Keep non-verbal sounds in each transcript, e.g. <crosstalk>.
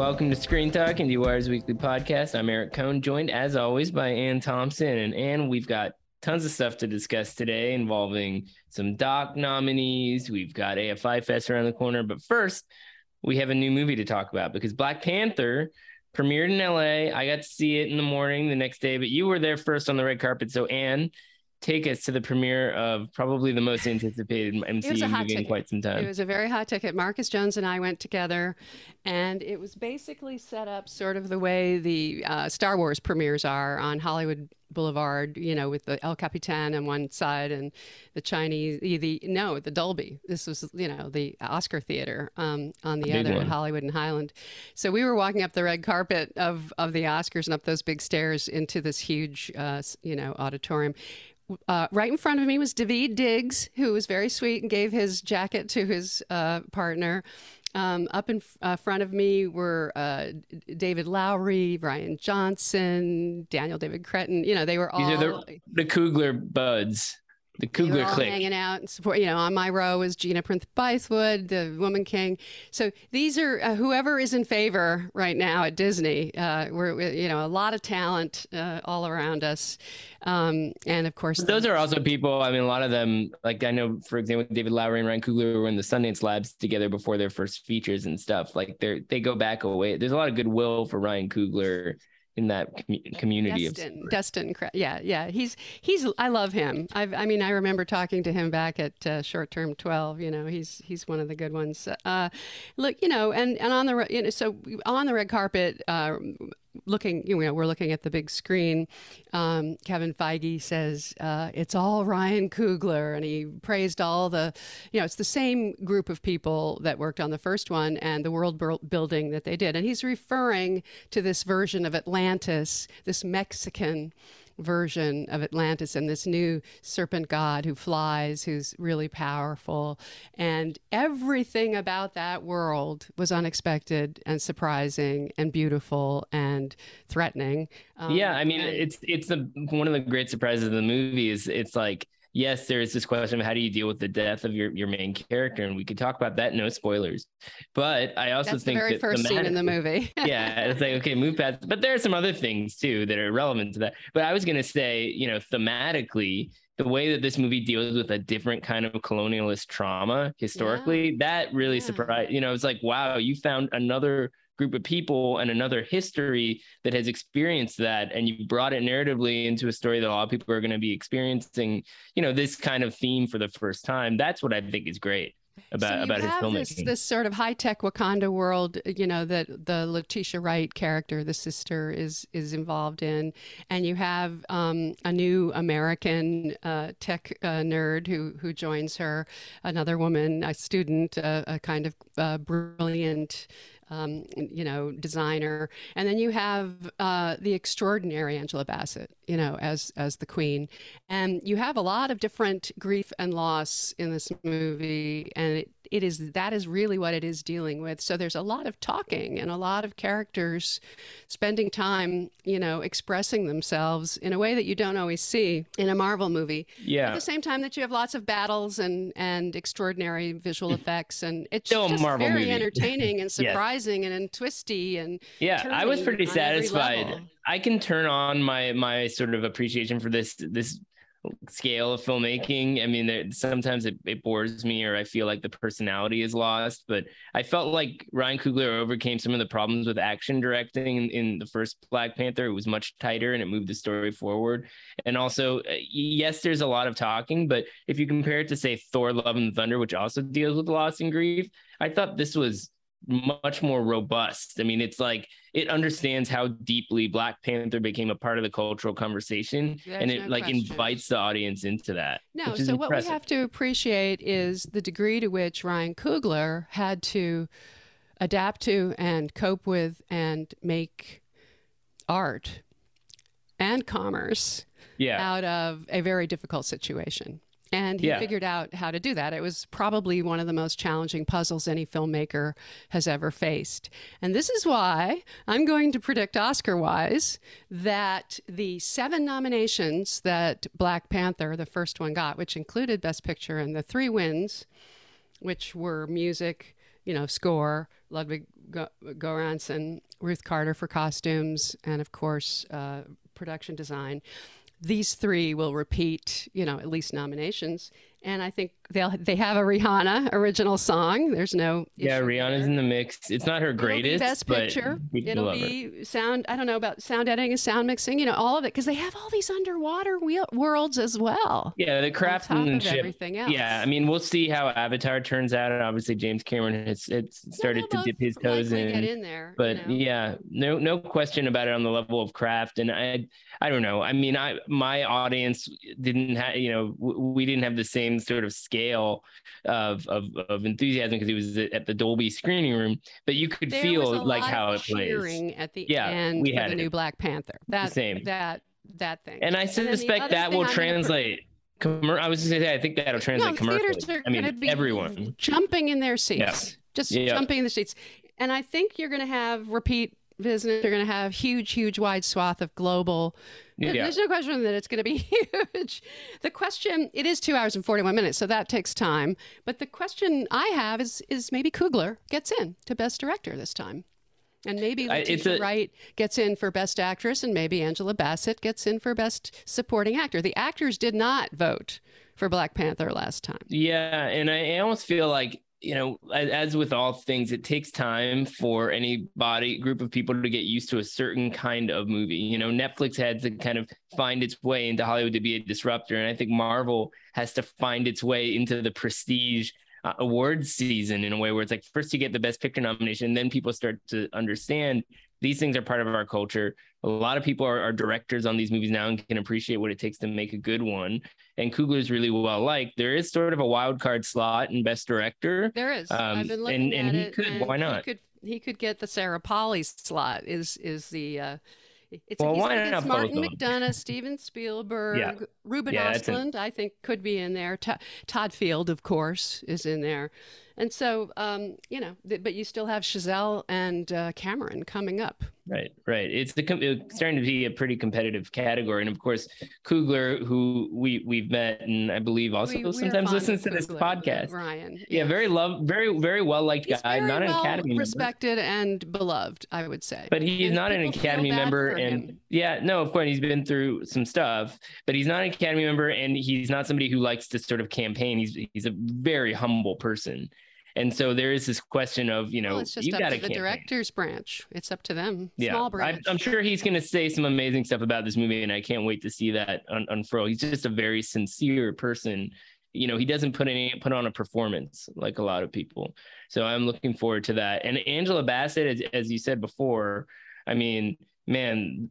Welcome to Screen Talk, IndieWire's weekly podcast. I'm Eric Kohn, joined as always by Anne Thompson. And Anne, we've got tons of stuff to discuss today involving some doc nominees. We've got AFI Fest around the corner. But first, we have a new movie to talk about because Black Panther premiered in LA. I got to see it in the morning the next day, but you were there first on the red carpet. So, Anne, take us to the premiere of probably the most anticipated <laughs> MCU movie ticket. in quite some time. It was a very hot ticket. Marcus Jones and I went together, and it was basically set up sort of the way the uh, Star Wars premieres are on Hollywood Boulevard, you know, with the El Capitan on one side and the Chinese, the no, the Dolby. This was, you know, the Oscar Theater um, on the other, Hollywood and Highland. So we were walking up the red carpet of of the Oscars and up those big stairs into this huge, uh, you know, auditorium uh, right in front of me was Daveed Diggs, who was very sweet and gave his jacket to his uh, partner. Um, up in uh, front of me were uh, David Lowery, Rian Johnson, Daniel David Cretton. You know, they were all These are the, the Coogler buds the Coogler clique. hanging out and support. You know, on my row is Gina Prince Bythewood, the Woman King. So these are uh, whoever is in favor right now at Disney. Uh, we're, we're, you know a lot of talent uh, all around us, um, and of course those are also people. I mean, a lot of them, like I know, for example, David Lowery and Ryan Coogler were in the Sundance Labs together before their first features and stuff. Like they they go back away. There's a lot of goodwill for Ryan Coogler in that com- community Destin, of Destin, yeah, yeah. He's he's. I love him. I've, i mean, I remember talking to him back at uh, Short Term Twelve. You know, he's he's one of the good ones. Uh, look, you know, and and on the you know, so on the red carpet, uh, looking, you know, we're looking at the big screen. Um, Kevin Feige says uh, it's all Ryan Coogler, and he praised all the, you know, it's the same group of people that worked on the first one and the world building that they did, and he's referring to this version of Atlantis, this Mexican version of Atlantis and this new serpent god who flies, who's really powerful. And everything about that world was unexpected and surprising and beautiful and threatening. Um, yeah, I mean, and- it's it's the one of the great surprises of the movie is it's like yes, there is this question of how do you deal with the death of your, your main character, and we could talk about that. No spoilers, but I also That's think the very that first scene in the movie. <laughs> yeah, it's like okay, move past. But there are some other things too that are relevant to that. But I was gonna say, you know, thematically, the way that this movie deals with a different kind of colonialist trauma historically, yeah. that really yeah. surprised. You know, it's like wow, you found another group of people and another history that has experienced that and you brought it narratively into a story that a lot of people are going to be experiencing you know this kind of theme for the first time that's what i think is great about so about his filmmaking. This, this sort of high tech Wakanda world, you know, that the Letitia Wright character, the sister, is is involved in, and you have um, a new American uh, tech uh, nerd who who joins her, another woman, a student, uh, a kind of uh, brilliant um, you know, designer, and then you have uh, the extraordinary Angela Bassett, you know, as as the queen, and you have a lot of different grief and loss in this movie, and it, it is that is really what it is dealing with. So there's a lot of talking and a lot of characters spending time, you know, expressing themselves in a way that you don't always see in a Marvel movie. Yeah. At the same time that you have lots of battles and and extraordinary visual <laughs> effects, and it's Still just Marvel very movie. entertaining <laughs> and surprising yes. and, and twisty and yeah. I was pretty satisfied. I can turn on my my sort of appreciation for this this scale of filmmaking. I mean, sometimes it, it, bores me or I feel like the personality is lost, but I felt like Ryan Coogler overcame some of the problems with action directing in, in, the first Black Panther. It was much tighter and it moved the story forward. And also, uh, yes, there's a lot of talking, but if you compare it to, say, Thor Love and Thunder, which also deals with loss and grief, I thought this was much more robust. I mean, it's like it understands how deeply Black Panther became a part of the cultural conversation, There's and it no like question. invites the audience into that. No, so impressive. what we have to appreciate is the degree to which Ryan Coogler had to adapt to and cope with and make art and commerce yeah. out of a very difficult situation. And he yeah. figured out how to do that. It was probably one of the most challenging puzzles any filmmaker has ever faced. And this is why I'm going to predict Oscar wise that the seven nominations that Black Panther, the first one, got, which included Best Picture, and the three wins, which were music, you know, score, Ludwig Göransson, Ruth Carter for costumes, and of course, uh, production design. These three will repeat, you know, at least nominations and I think they'll they have a Rihanna original song. There's no yeah, Rihanna's there. in the mix. It's not her greatest, best picture. It'll be her. sound. I don't know about sound editing and sound mixing. You know, all of it because they have all these underwater wheel, worlds as well. Yeah, the craftsmanship. Everything else. Yeah, I mean, we'll see how Avatar turns out. And obviously, James Cameron has started to dip his toes in. in there, but you know? yeah, no no question about it on the level of craft. And I I don't know. I mean, I my audience didn't have you know we didn't have the same same sort of scale of of, of enthusiasm because he was at the Dolby screening room, but you could there feel like how it plays. At the yeah, end we had the it. new Black Panther. That same that that thing. And I suspect and that will translate. I was just say I think that'll translate no, commercially. I mean, everyone jumping in their seats, yeah. just yeah. jumping in the seats, and I think you're going to have repeat business. You're going to have huge, huge, wide swath of global. Yeah. There's no question that it's going to be <laughs> huge. The question, it is two hours and 41 minutes, so that takes time. But the question I have is, is maybe Coogler gets in to Best Director this time. And maybe Letitia a, Wright gets in for Best Actress, and maybe Angela Bassett gets in for Best Supporting Actor. The actors did not vote for Black Panther last time. Yeah, and I almost feel like you know, as with all things, it takes time for any body group of people to get used to a certain kind of movie. You know, Netflix had to kind of find its way into Hollywood to be a disruptor, and I think Marvel has to find its way into the prestige uh, awards season in a way where it's like first you get the best picture nomination, and then people start to understand these things are part of our culture. A lot of people are, are, directors on these movies now and can appreciate what it takes to make a good one. And Coogler's really well liked. There is sort of a wild card slot in Best Director. There is. Um, I've been looking and, at and he could. And why not? He could. He could get the Sarah Polley slot. Is is the uh, it's, well, why not Martin McDonagh, Steven Spielberg, yeah. Ruben yeah, Östlund, I think could be in there. Todd Field, of course, is in there. And so, um, you know, th- but you still have Chazelle and uh, Cameron coming up. Right, right. It's, the, it's starting to be a pretty competitive category, and of course, Coogler, who we we've met, and I believe also we, sometimes listens to this uh, podcast. Ryan, yeah, yeah, very love, very very well liked guy, not an well Academy respected member. and beloved, I would say. But he's and not an Academy member, and him. yeah, no, of course he's been through some stuff, but he's not an Academy member, and he's not somebody who likes to sort of campaign. He's he's a very humble person. And so there is this question of, you know, well, it's just up to the campaign. director's branch. It's up to them. Yeah, Small branch. I, am sure he's going to say some amazing stuff about this movie, and I can't wait to see that un- unfurl. He's just a very sincere person. You know, he doesn't put any put on a performance like a lot of people. So I'm looking forward to that. And Angela Bassett, as, as you said before, I mean, man,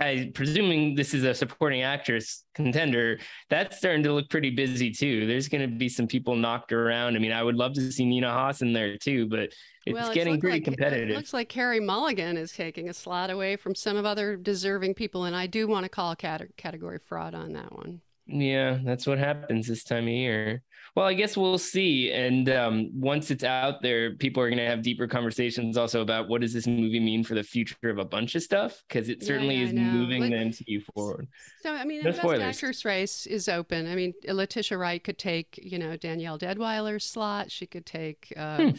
I presuming this is a supporting actress contender, that's starting to look pretty busy too. There's going to be some people knocked around. I mean, I would love to see Nina Hoss in there too, but it's well, getting pretty like, competitive. It looks like Carey Mulligan is taking a slot away from some of other deserving people, and I do want to call cat- category fraud on that one. Yeah, that's what happens this time of year. Well, I guess we'll see. And um, once it's out there, people are going to have deeper conversations also about what does this movie mean for the future of a bunch of stuff because it certainly yeah, yeah, is moving the MCU forward. So, I mean, no the spoilers. best actress race is open. I mean, Letitia Wright could take, you know, Danielle Deadwyler's slot. She could take, uh, hmm.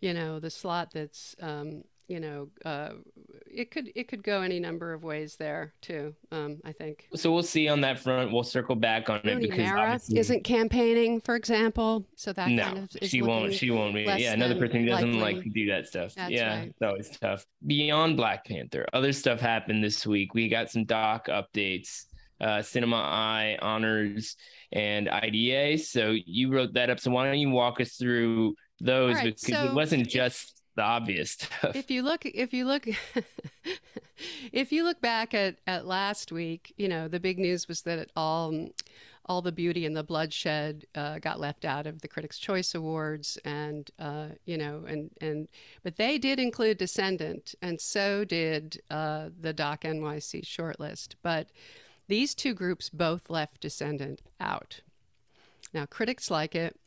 you know, the slot that's. Um, you know, uh, it could it could go any number of ways there too. Um, I think. So we'll see on that front. We'll circle back on Rooney it because Mara isn't campaigning, for example. So that no, kind of she won't. She won't. Be, yeah, another person who doesn't likely. like to do that stuff. That's yeah, right. it's always tough. Beyond Black Panther, other stuff happened this week. We got some doc updates. Uh, Cinema Eye honors and IDA. So you wrote that up. So why don't you walk us through those right, because so it wasn't just the obvious stuff. If you look, if you look, <laughs> if you look back at, at last week, you know the big news was that all all the beauty and the bloodshed uh, got left out of the Critics' Choice Awards, and uh, you know, and and but they did include Descendant, and so did uh, the Doc NYC shortlist. But these two groups both left Descendant out. Now, critics like it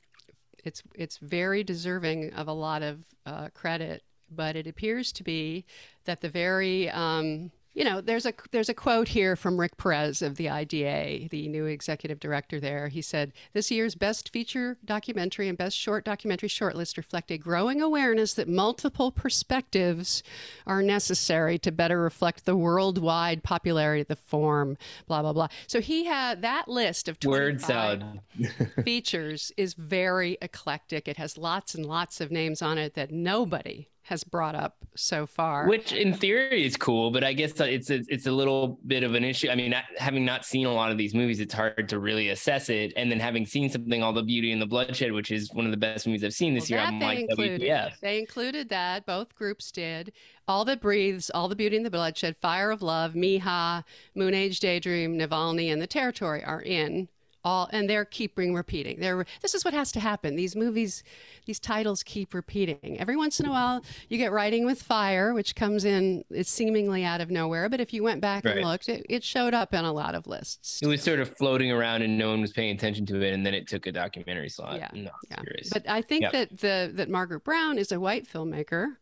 it's it's very deserving of a lot of uh, credit, but it appears to be that the very um, you know, there's a there's a quote here from Rick Perez of the IDA, the new executive director there. He said, "This year's best feature documentary and best short documentary shortlist reflect a growing awareness that multiple perspectives are necessary to better reflect the worldwide popularity of the form." Blah blah blah. So he had that list of word salad <laughs> features is very eclectic. It has lots and lots of names on it that nobody has brought up so far. Which, in theory, is cool, but I guess it's a, it's a little bit of an issue. I mean, having not seen a lot of these movies, it's hard to really assess it. And then having seen something, All the Beauty and the Bloodshed, which is one of the best movies I've seen this well, year, I'm like, included. WTF. They included that. Both groups did. All That Breathes, All the Beauty and the Bloodshed, Fire of Love, Mija, Moon Age Daydream, Navalny, and The Territory are in all and they're keeping repeating. They're this is what has to happen. These movies these titles keep repeating. Every once in a while you get writing with fire which comes in it's seemingly out of nowhere but if you went back right. and looked it, it showed up in a lot of lists. It was sort of floating around and no one was paying attention to it and then it took a documentary slot. Yeah, no, yeah. but i think yep. that the that margaret brown is a white filmmaker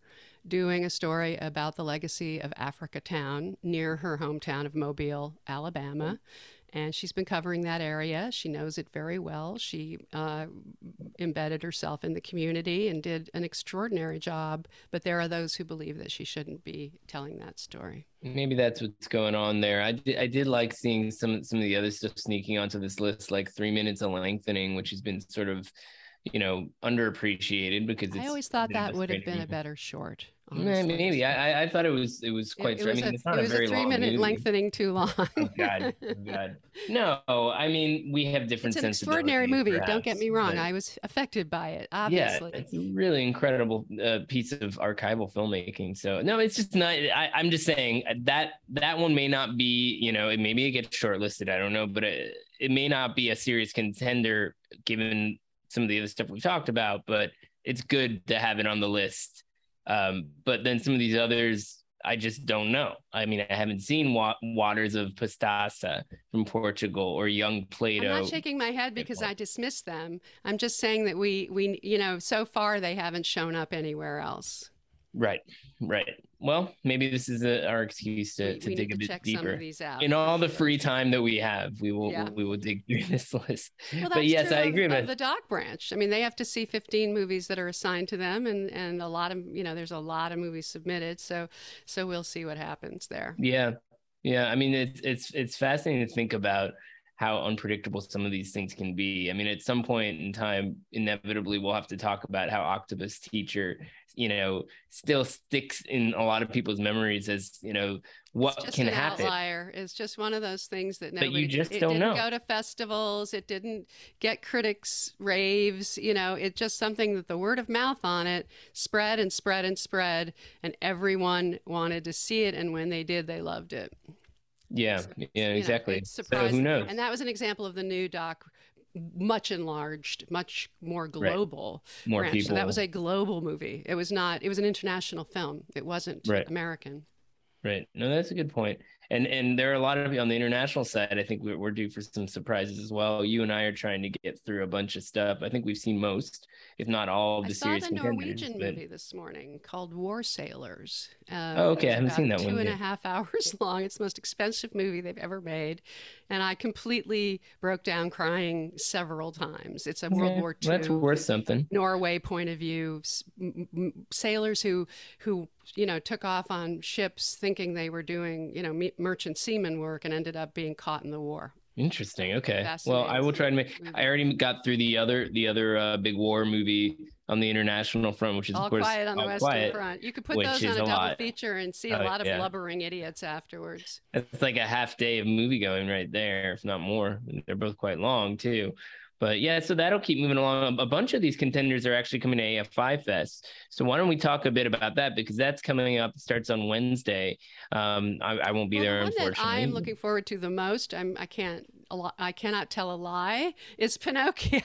doing a story about the legacy of Africa Town near her hometown of Mobile, Alabama and she's been covering that area. She knows it very well. She uh, embedded herself in the community and did an extraordinary job. But there are those who believe that she shouldn't be telling that story. Maybe that's what's going on there. I did, I did like seeing some some of the other stuff sneaking onto this list, like Three Minutes of Lengthening, which has been sort of you know underappreciated because I always thought that would have been a better short. Honestly. Maybe I, I thought it was it was quite. It, it was I mean, a, it's not it was a very a three minute movie. lengthening too long. oh, God, <laughs> oh, God, no. I mean, we have different. It's an extraordinary movie. Perhaps, Don't get me wrong. But, I was affected by it. Obviously, yeah, it's a really incredible uh, piece of archival filmmaking. So no, it's just not. I, I'm just saying that that one may not be. You know, it maybe it gets shortlisted. I don't know, but it, it may not be a serious contender given some of the other stuff we've talked about. But it's good to have it on the list um, but then some of these others, I just don't know. I mean, I haven't seen wa- Waters of Pastaza from Portugal or Young Plato. I'm not shaking my head because I dismissed them. I'm just saying that we, we, you know, so far they haven't shown up anywhere else. Right, right. Well, maybe this is a, our excuse to, we, to we dig a bit deeper. In all the free time that we have, we will yeah. we will dig through <laughs> this list. Well, but yes, I agree. with Of, the doc branch. I mean, they have to see 15 movies that are assigned to them, and and a lot of you know, there's a lot of movies submitted. So so we'll see what happens there. Yeah, yeah. I mean, it's it's it's fascinating to think about how unpredictable some of these things can be. I mean, at some point in time, inevitably, we'll have to talk about how Octopus Teacher, you know, still sticks in a lot of people's memories as, you know, what can happen. Outlier. It's just one of those things that nobody. But you just it, don't it know. Didn't go to festivals. It didn't get critics raves. You know, it's just something that the word of mouth on it spread and spread and spread, and everyone wanted to see it. And when they did, they loved it. Yeah, yeah, exactly. Know, so who knows? And that was an example of the new doc much enlarged, much more global. Right. More branch. people. So that was a global movie. It was not. It was an international film. It wasn't right. American. Right. No, that's a good point and and there are a lot of on the international side. I think we're, we're due for some surprises as well. You and I are trying to get through a bunch of stuff. I think we've seen most, if not all, of the I series. I saw the Norwegian but... movie this morning called War Sailors. Uh, oh, okay, I haven't seen that two one. Two and yet. a half <laughs> hours long. It's the most expensive movie they've ever made, and I completely broke down crying several times. It's a World yeah, War II. That's worth something. Norway point of view. Sailors who who you know took off on ships thinking they were doing you know merchant seaman work and ended up being caught in the war. Interesting. Okay. Well, I will try to make. I already got through the other the other uh, big war movie on the international front, which is all of course quiet on the Western quiet, Front. You could put those on a, a double lot. feature and see a uh, lot of yeah. blubbering idiots afterwards. It's like a half day of movie going right there, if not more. They're both quite long too. But yeah, so that'll keep moving along. A bunch of these contenders are actually coming to AFI Fest. So why don't we talk a bit about that because that's coming up. It starts on Wednesday. Um, I, I, won't be well, there the one unfortunately. That I'm looking forward to the most. I'm. I can't. A lot, I cannot tell a lie. Is Pinocchio.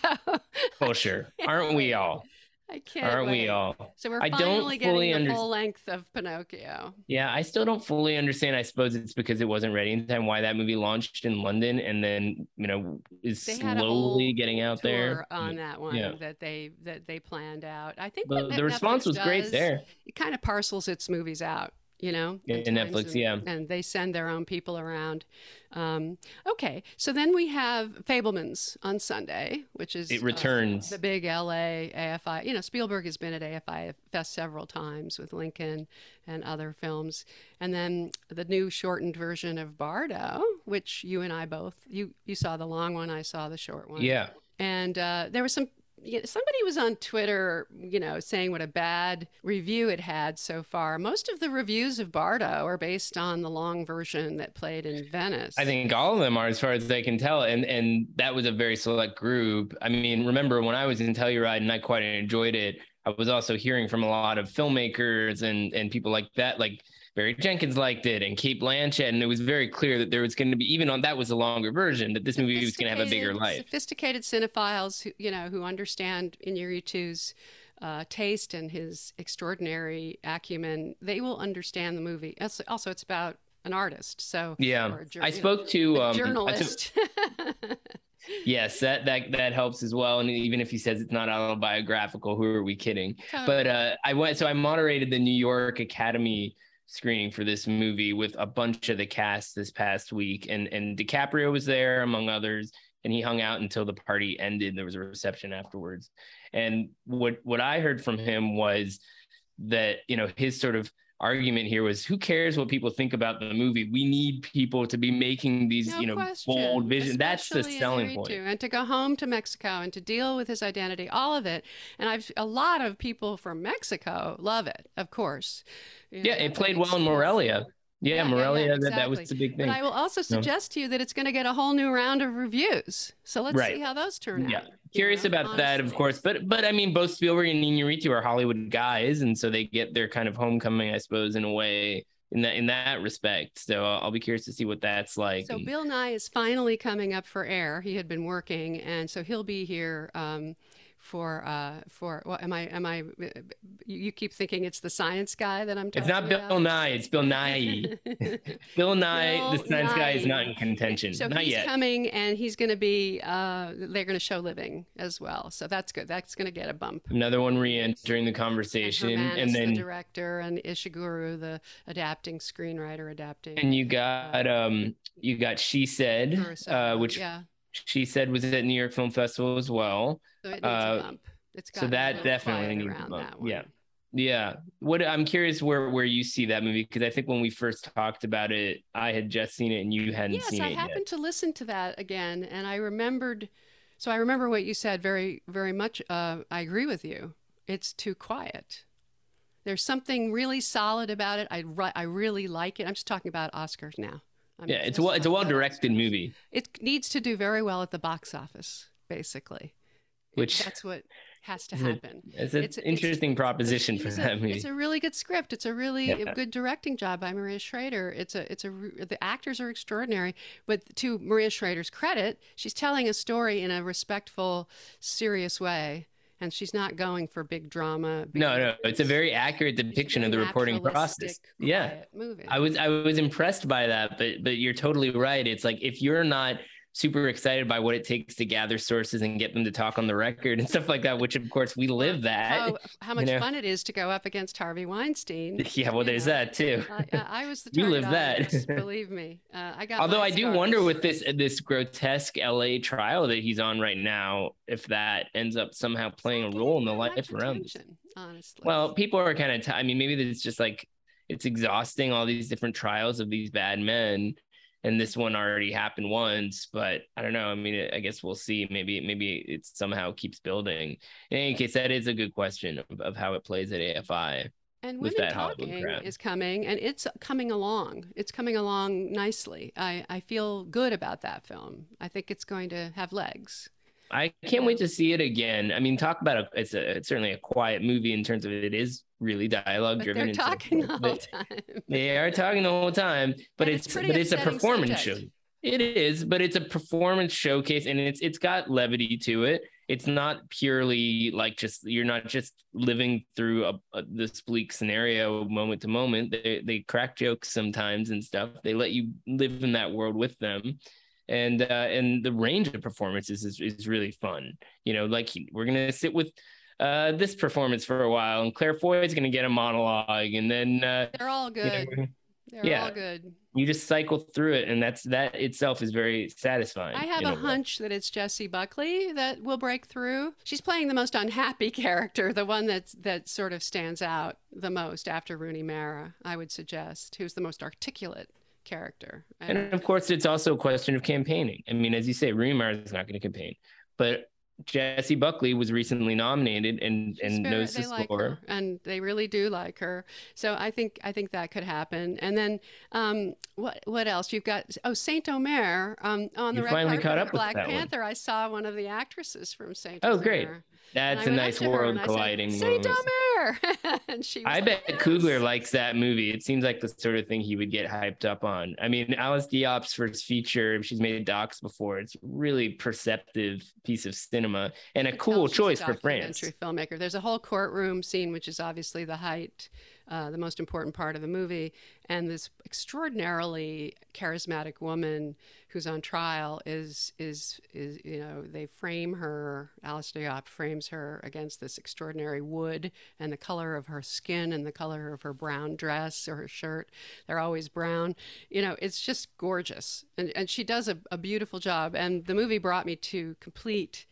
oh sure, <laughs> aren't we all? I can't. Aren't wait. we all? So we're I finally don't fully getting the full length of Pinocchio. Yeah, I still don't fully understand. I suppose it's because it wasn't ready in time. Why that movie launched in London and then you know is they slowly getting out there on that one yeah. that they that they planned out. I think the, the response was does, great there. It kind of parcels its movies out you know, in Netflix, and, yeah, and they send their own people around. Um, okay, so then we have Fabelmans on Sunday, which is it returns uh, the big LA AFI. You know, Spielberg has been at AFI Fest several times with Lincoln and other films, and then the new shortened version of Bardo, which you and I both you you saw the long one, I saw the short one. Yeah, and uh, there was some somebody was on Twitter, you know, saying what a bad review it had so far. Most of the reviews of Bardo are based on the long version that played in Venice. I think all of them are, as far as I can tell, and and that was a very select group. I mean, remember when I was in Telluride and I quite enjoyed it. I was also hearing from a lot of filmmakers and and people like that, like Barry Jenkins liked it and Cate Blanchett, and it was very clear that there was going to be even on that was a longer version that this movie was going to have a bigger life. Sophisticated cinephiles, who, you know, who understand Iñárritu's uh, taste and his extraordinary acumen, they will understand the movie. Also, it's about an artist. So yeah, I spoke to um, journalist. <laughs> yes, that that that helps as well. And even if he says it's not autobiographical, who are we kidding? But uh, I went, so I moderated the New York Academy screening for this movie with a bunch of the cast this past week, and and DiCaprio was there among others, and he hung out until the party ended. There was a reception afterwards, and what what I heard from him was that you know his sort of argument here was who cares what people think about the movie? We need people to be making these no you know question. bold vision that's the selling point. point and to go home to mexico and to deal with his identity all of it. And i've a lot of people from mexico love it of course. You know, yeah it played well in morelia yeah, yeah Morelia, yeah, exactly. that, that was the big thing. But I will also suggest no. to you that it's going to get a whole new round of reviews. So let's right. see how those turn yeah. out. Curious know, about honestly. that, of course. But but I mean, both Spielberg and Iñárritu are Hollywood guys, and so they get their kind of homecoming, I suppose, in a way in that in that respect. So I'll be curious to see what that's like. So Bill Nighy is finally coming up for air. He had been working, and so he'll be here. Um, for uh for what am I am I you keep thinking it's the science guy that I'm talking It's not about? Bill Nye, it's Bill Nighy. <laughs> Bill Nye, Bill the science Nye. guy is not in contention. So not he's yet. coming and he's going to be uh they're going to show living as well. So that's good. That's going to get a bump. Another one re-entering the conversation and, and then the director and Ishiguro the adapting screenwriter adapting. And you got um you got She Said uh which yeah. She said was at New York Film Festival as well. So it needs uh, a bump. It's so that definitely needs a bump. Yeah. Yeah. What I'm curious where where you see that movie because I think when we first talked about it, I had just seen it and you hadn't yes, seen I it. Yes, I happened to listen to that again and I remembered so I remember what you said very very much uh, I agree with you. It's too quiet. There's something really solid about it. I I really like it. I'm just talking about Oscars now. I'm yeah, it's well it's a well directed movie. It needs to do very well at the box office, basically. Which that's what has to happen. It's, an interesting it's, proposition for it's that a, movie. It's a really good script. It's a really yeah. good directing job by Maria Schrader. It's a it's a the actors are extraordinary. But to Maria Schrader's credit, she's telling a story in a respectful, serious way. And she's not going for big drama. Big no, no, it's a very accurate depiction of the reporting process. Yeah, movie. I was I was impressed by that, but but you're totally right. It's like if you're not super excited by what it takes to gather sources and get them to talk on the record and stuff like that, which of course we live that. How, how much you know? fun it is to go up against Harvey Weinstein. <laughs> Yeah, well, there's know. that too. I, I was the <laughs> you live that. <laughs> believe me. Uh, I got. Although I do wonder with this this grotesque LA trial that he's on right now, if that ends up somehow playing a role in the life around. Honestly. Well, people are kind of. T- I mean, maybe it's just like it's exhausting all these different trials of these bad men and this one already happened once but i don't know. I mean i guess we'll see. Maybe maybe it somehow keeps building. In any case that is a good question of, of how it plays at afi and women talking is coming and it's coming along. It's coming along nicely. I i feel good about that film. I think it's going to have legs I can't wait to see it again. I mean, talk about a, it's a it's certainly a quiet movie in terms of it is really dialogue but driven. They're talking so the whole time. they are talking the whole time, but and it's, it's but it's a performance subject. show. It is, but it's a performance showcase, and it's it's got levity to it. It's not purely like just you're not just living through a, a this bleak scenario moment to moment. They they crack jokes sometimes and stuff. They let you live in that world with them and uh, and the range of performances is, is really fun. You know, like we're gonna sit with uh, this performance for a while, and Claire Foy's going to get a monologue, and then uh, they're all good. You know, they're yeah. all good. You just cycle through it, and that's that itself is very satisfying. I have a, a hunch that it's Jessie Buckley that will break through. She's playing the most unhappy <laughs> character, the one that that sort of stands out the most after Rooney Mara. I would suggest, who's the most articulate character. And, of course, it's also a question of campaigning. I mean, as you say, Rooney Mara is not going to campaign, but Jessie Buckley was recently nominated and and knows the like score, and they really do like her. So I think I think that could happen. And then um, what what else? You've got oh Saint Omer um, on the you red finally carpet caught up Black Panther. One. I saw one of the actresses from Saint. Oh, great! That's a nice world colliding. Saint Omer, <laughs> and she. I like, bet yes. Coogler likes that movie. It seems like the sort of thing he would get hyped up on. I mean, Alice Diop's first feature. She's made docs before. It's a really perceptive piece of cinema and a cool choice for France. Filmmaker. There's a whole courtroom scene, which is obviously the height uh, the most important part of the movie. And this extraordinarily charismatic woman who's on trial is is is you know they frame her. Alice Diop frames her against this extraordinary wood and the color of her skin and the color of her brown dress or her shirt. They're always brown. You know, it's just gorgeous, and and she does a, a beautiful job. And the movie brought me to complete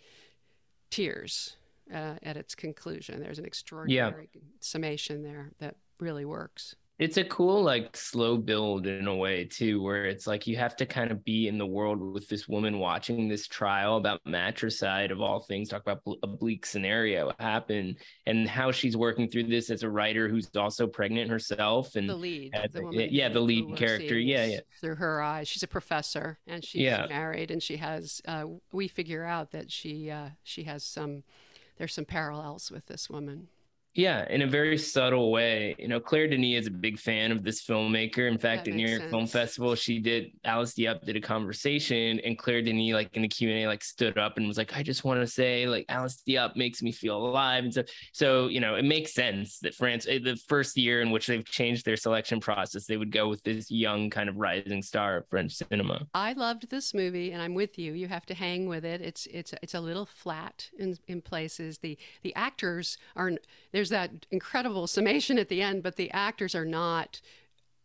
tears uh, at its conclusion. There's an extraordinary yeah. summation there that really works. It's a cool, like, slow build in a way, too, where it's like you have to kind of be in the world with this woman watching this trial about matricide, of all things, talk about a bleak scenario happen and how she's working through this as a writer who's also pregnant herself. And the lead, the woman yeah, the lead character. Yeah, yeah. Through her eyes. She's a professor and she's yeah. married and she has, uh, we figure out that she, uh, she has some there's some parallels with this woman. Yeah, in a very subtle way. You know, Claire Denis is a big fan of this filmmaker. In fact, at New York sense. Film Festival, she did Alice Diop did a conversation, and Claire Denis, like in the Q and A, like stood up and was like, "I just want to say, like Alice Diop makes me feel alive," and so, so you know, it makes sense that France, eh, the first year in which they've changed their selection process, they would go with this young kind of rising star of French cinema. I loved this movie, and I'm with you. You have to hang with it. It's it's it's a little flat in in places. The the actors are there's that incredible summation at the end, but the actors are not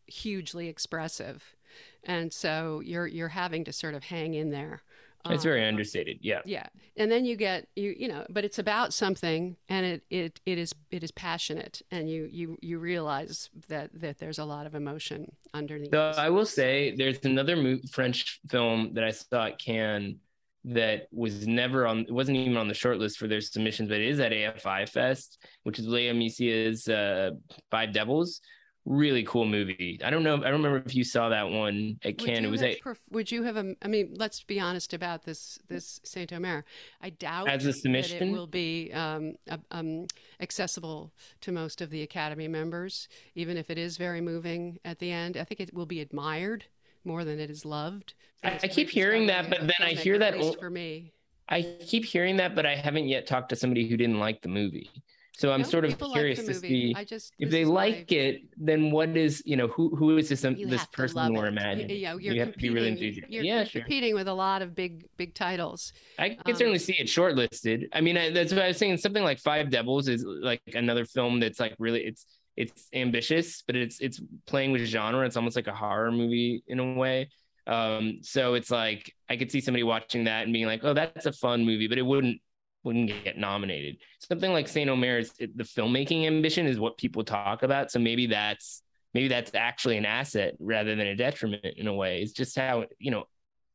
hugely expressive, and so you're you're having to sort of hang in there. It's very um, understated, yeah. Yeah, and then you get you you know, but it's about something, and it it it is it is passionate, and you you you realize that that there's a lot of emotion underneath. So I will say, there's another French film that I saw at Cannes that was never on it wasn't even on the short list for their submissions but it is at afi fest which is Léa Mysius's uh, five devils. Really cool movie. I don't know i don't remember if you saw that one at cannes. it was a pref- would you have a, i mean let's be honest about this this saint omer. I doubt as a submission it will be um, um, accessible to most of the academy members even if it is very moving at the end. I think it will be admired more than it is loved. I, I keep hearing that, but then I hear that for me. I keep hearing that, but I haven't yet talked to somebody who didn't like the movie. So I'm no, sort of curious like to see I just, if they like my... it, then what is you know who who is this um, this person we're imagining? You, you, you have to be really enthusiastic. You're, yeah, you're sure. competing with a lot of big big titles. I can um, certainly see it shortlisted. I mean, I, that's what I was saying. Something like Five Devils is like another film that's like really it's it's ambitious, but it's it's playing with genre. It's almost like a horror movie in a way. Um, so it's like I could see somebody watching that and being like, "Oh, that's a fun movie," but it wouldn't wouldn't get nominated. Something like Saint Omer, is, the filmmaking ambition is what people talk about. So maybe that's maybe that's actually an asset rather than a detriment in a way. It's just how you know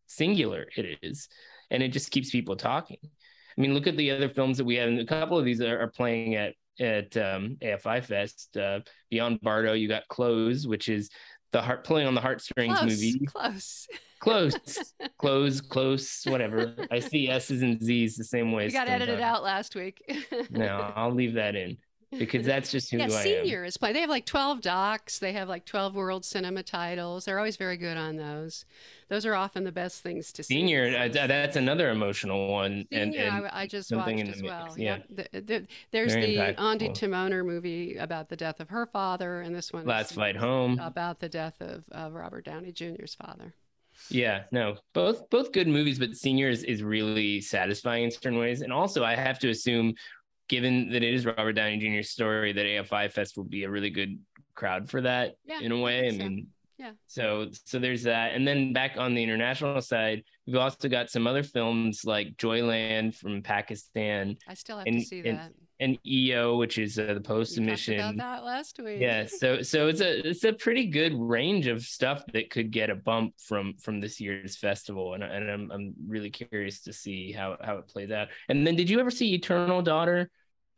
singular it is, and it just keeps people talking. I mean, look at the other films that we have. A couple of these are, are playing at at um, AFI Fest. Uh, beyond Bardo, you got Close, which is the heart pulling on the heartstrings close, movie. Close. Close. <laughs> close, close, whatever. I see S's and Z's the same way. You got edited out last week. <laughs> no, I'll leave that in because that's just who yeah, I senior am. is play. They have like 12 docs. They have like 12 world cinema titles. They're always very good on those. Those are often the best things to see. Senior, uh, that's another emotional one. Senior, and, and I, I, just watched as well. Yeah. yeah. The, the, there's very the Ondi Timoner movie about the death of her father, and this one Last Flight Home about the death of, of Robert Downey Jr.'s father. Yeah, no, both both good movies, but Senior is, is really satisfying in certain ways. And also, I have to assume given that it is Robert Downey Jr.'s story, that AFI Fest will be a really good crowd for that Yeah, in a way. I so. mean, Yeah. So so there's that, and then back on the international side, we've also got some other films like Joyland from Pakistan I still have and- to see and that. and EO, which is uh, the post We talked about submission. that last week. Yeah, so so it's a it's a pretty good range of stuff that could get a bump from from this year's festival, and and I'm I'm really curious to see how how it plays out. And then, did you ever see Eternal Daughter?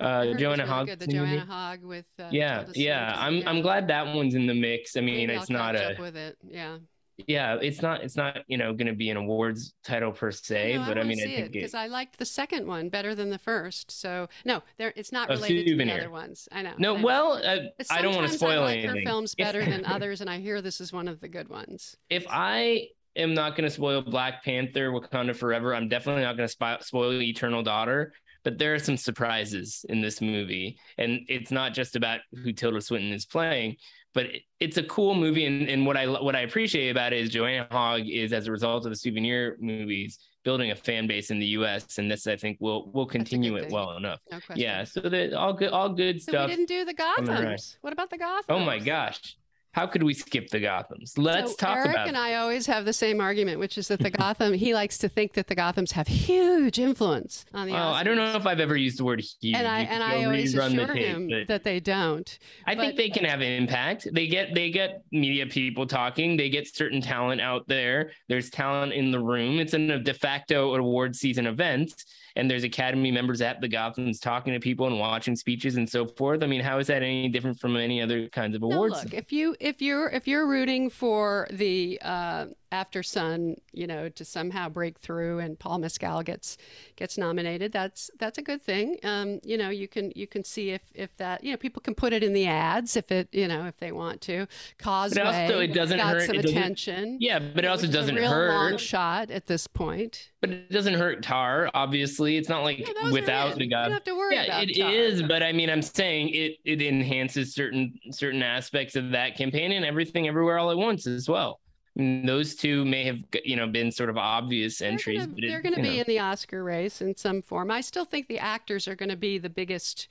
I Uh, heard it was Joanna really Hogg. good, The Joanna Hogg with uh, Yeah, yeah. I'm Yeah. I'm glad that one's in the mix. I mean, Maybe it's I'll not a with it. Yeah. yeah, it's not it's not you know going to be an awards title per se, no, but I, wanna mean, I think because I liked the second one better than the first. So no, there it's not A related to the other ones. I know. no. I know. Well, uh, I don't want to sometimes I like anything. her films <laughs> better than others, and I hear this is one of the good ones. if I am not going to spoil Black Panther Wakanda Forever, I'm definitely not going to spoil Eternal Daughter. But there are some surprises in this movie, and it's not just about who Tilda Swinton is playing, but it- it's a cool movie. And, and what I what I appreciate about it is Joanna Hogg is, as a result of the souvenir movies, building a fan base in the U.S. And this, I think, will will continue it thing. well enough. No. Yeah, so that all good, all good So stuff. we didn't do the. Gothams. What about the Gothams? Oh my gosh, how could we skip the Gothams? Let's so talk Eric about. Eric and I always have the same argument, which is that the <laughs> Gotham. he likes to think that the Gothams have huge influence on the. Oh, I don't know if I've ever used the word huge. And I and I always assure tape, him but that they don't. I think they can have impact. They get they get media people talking. They get certain talent out there. There's talent in the room. It's a de facto award season event, and there's Academy members at the Gothams talking to people and watching speeches and so forth. I mean, how is that any different from any other kinds of No, awards? look, if you if you're if you're rooting for the uh, After Sun, you know, to somehow break through and Paul Mescal gets gets nominated, that's that's a good thing. Um, you know, you can you can see if if that you know people can put it in the ads if it you know if they want to. Causeway also, it doesn't got hurt- some attention. yeah, but it also which is a doesn't real long hurt. shot at this point. But it doesn't hurt Tar. Obviously, it's not like Yeah, without the don't have to worry yeah, about it is. But I mean, I'm saying it it enhances certain certain aspects of that campaign and everything everywhere all at once as well. Those two may have you know been sort of obvious entries. They're gonna, but it- they're gonna be know. in the Oscar race in some form. I still think the actors are going to be the biggest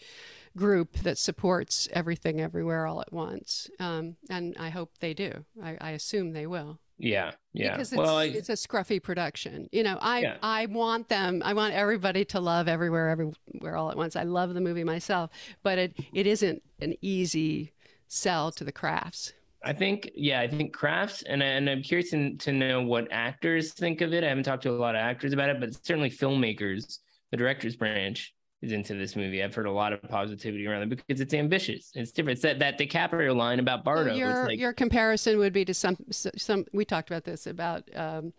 group that supports everything everywhere all at once, um, and I hope they do. I, I assume they will yeah yeah. because it's, well, I, it's a scruffy production. You know, I Yeah. I want them. I want everybody to love everywhere everywhere all at once. I love the movie myself, but it it isn't an easy sell to the crafts. I think yeah, I think crafts and and I'm curious to, to know what actors think of it. I haven't talked to a lot of actors about it, but certainly filmmakers, the directors branch is into this movie. I've heard a lot of positivity around it because it's ambitious. It's different. It's that that DiCaprio line about Bardo. So your like, your comparison would be to some some we talked about this about um,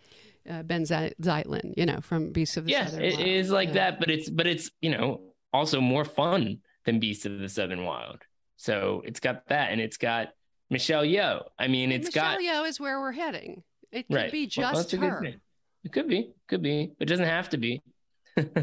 uh, Behn Zei- Zeitlin, you know, from Beasts of the yeah, Southern it Wild. is like Yeah. that, but it's but it's you know also more fun than Beasts of the Southern Wild. So it's got that, and it's got Michelle Yeoh. I mean, it's Michelle got Michelle Yeoh is where we're heading. It could right. be just good her. It could be, could be, but it doesn't have to be. <laughs>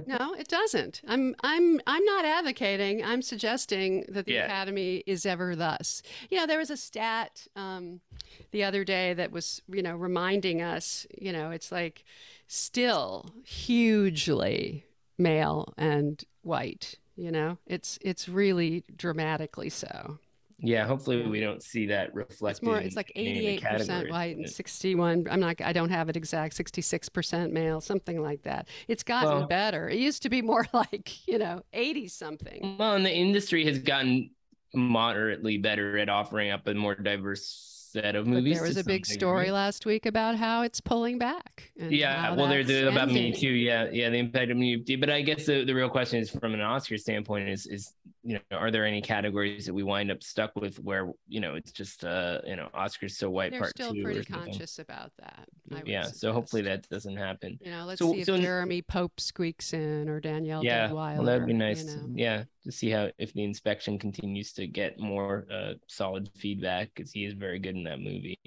No, it doesn't. I'm I'm I'm not advocating. I'm suggesting that the Yeah. Academy is ever thus. You know, there was a stat um, the other day that was you know reminding us. You know, it's like still hugely male and white. You know, it's it's really dramatically so. Yeah, hopefully we don't see that reflected. It's more. It's like any of the eighty-eight percent white and sixty-one. I'm not. I don't have it exact. Sixty-six percent male, something like that. It's gotten Well- better. It used to be more <laughs> like you know eighty something. Well, and the industry has gotten moderately better at offering up a more diverse set of But movies. there was a big story degree. last week about how it's pulling back. Yeah, well, there's that's about Me. Too. Yeah, yeah, the impact of Me Too. But I guess the, the real question is, from an Oscar standpoint, is is you know, are there any categories that we wind up stuck with where you know it's just uh you know Oscars so white They're part still two pretty conscious about that. Yeah, so hopefully that doesn't happen. You know, let's So- see if so- Jeremy Pope squeaks in or Danielle yeah, well, that'd be you nice. know. Yeah, to see how if the inspection continues to get more uh, solid feedback because he is very good in that movie.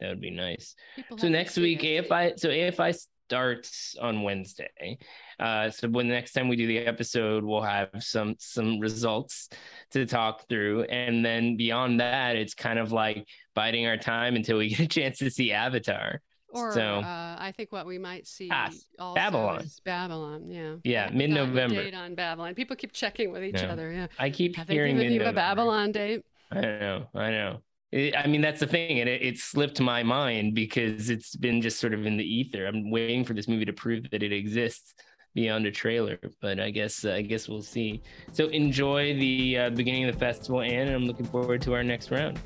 That would be nice. People So next week, it. AFI. So AFI starts on Wednesday. Uh, so when the next time we do the episode, we'll have some some results to talk through, and then beyond that, it's kind of like biding our time until we <laughs> get a chance to see Avatar. Or so, uh, I think what we might see ah, Babylon. is Babylon. Yeah. Yeah, mid-November. Date on Babylon. People keep checking with each other. Yeah. I keep Have they hearing given you a. Babylon date? I know, I know. I mean, that's the thing, and it, it slipped my mind because it's been just sort of in the ether. I'm waiting for this movie to prove that it exists beyond a trailer, but I guess uh, I guess we'll see. So enjoy the uh, beginning of the festival, Anne, and I'm looking forward to our next round.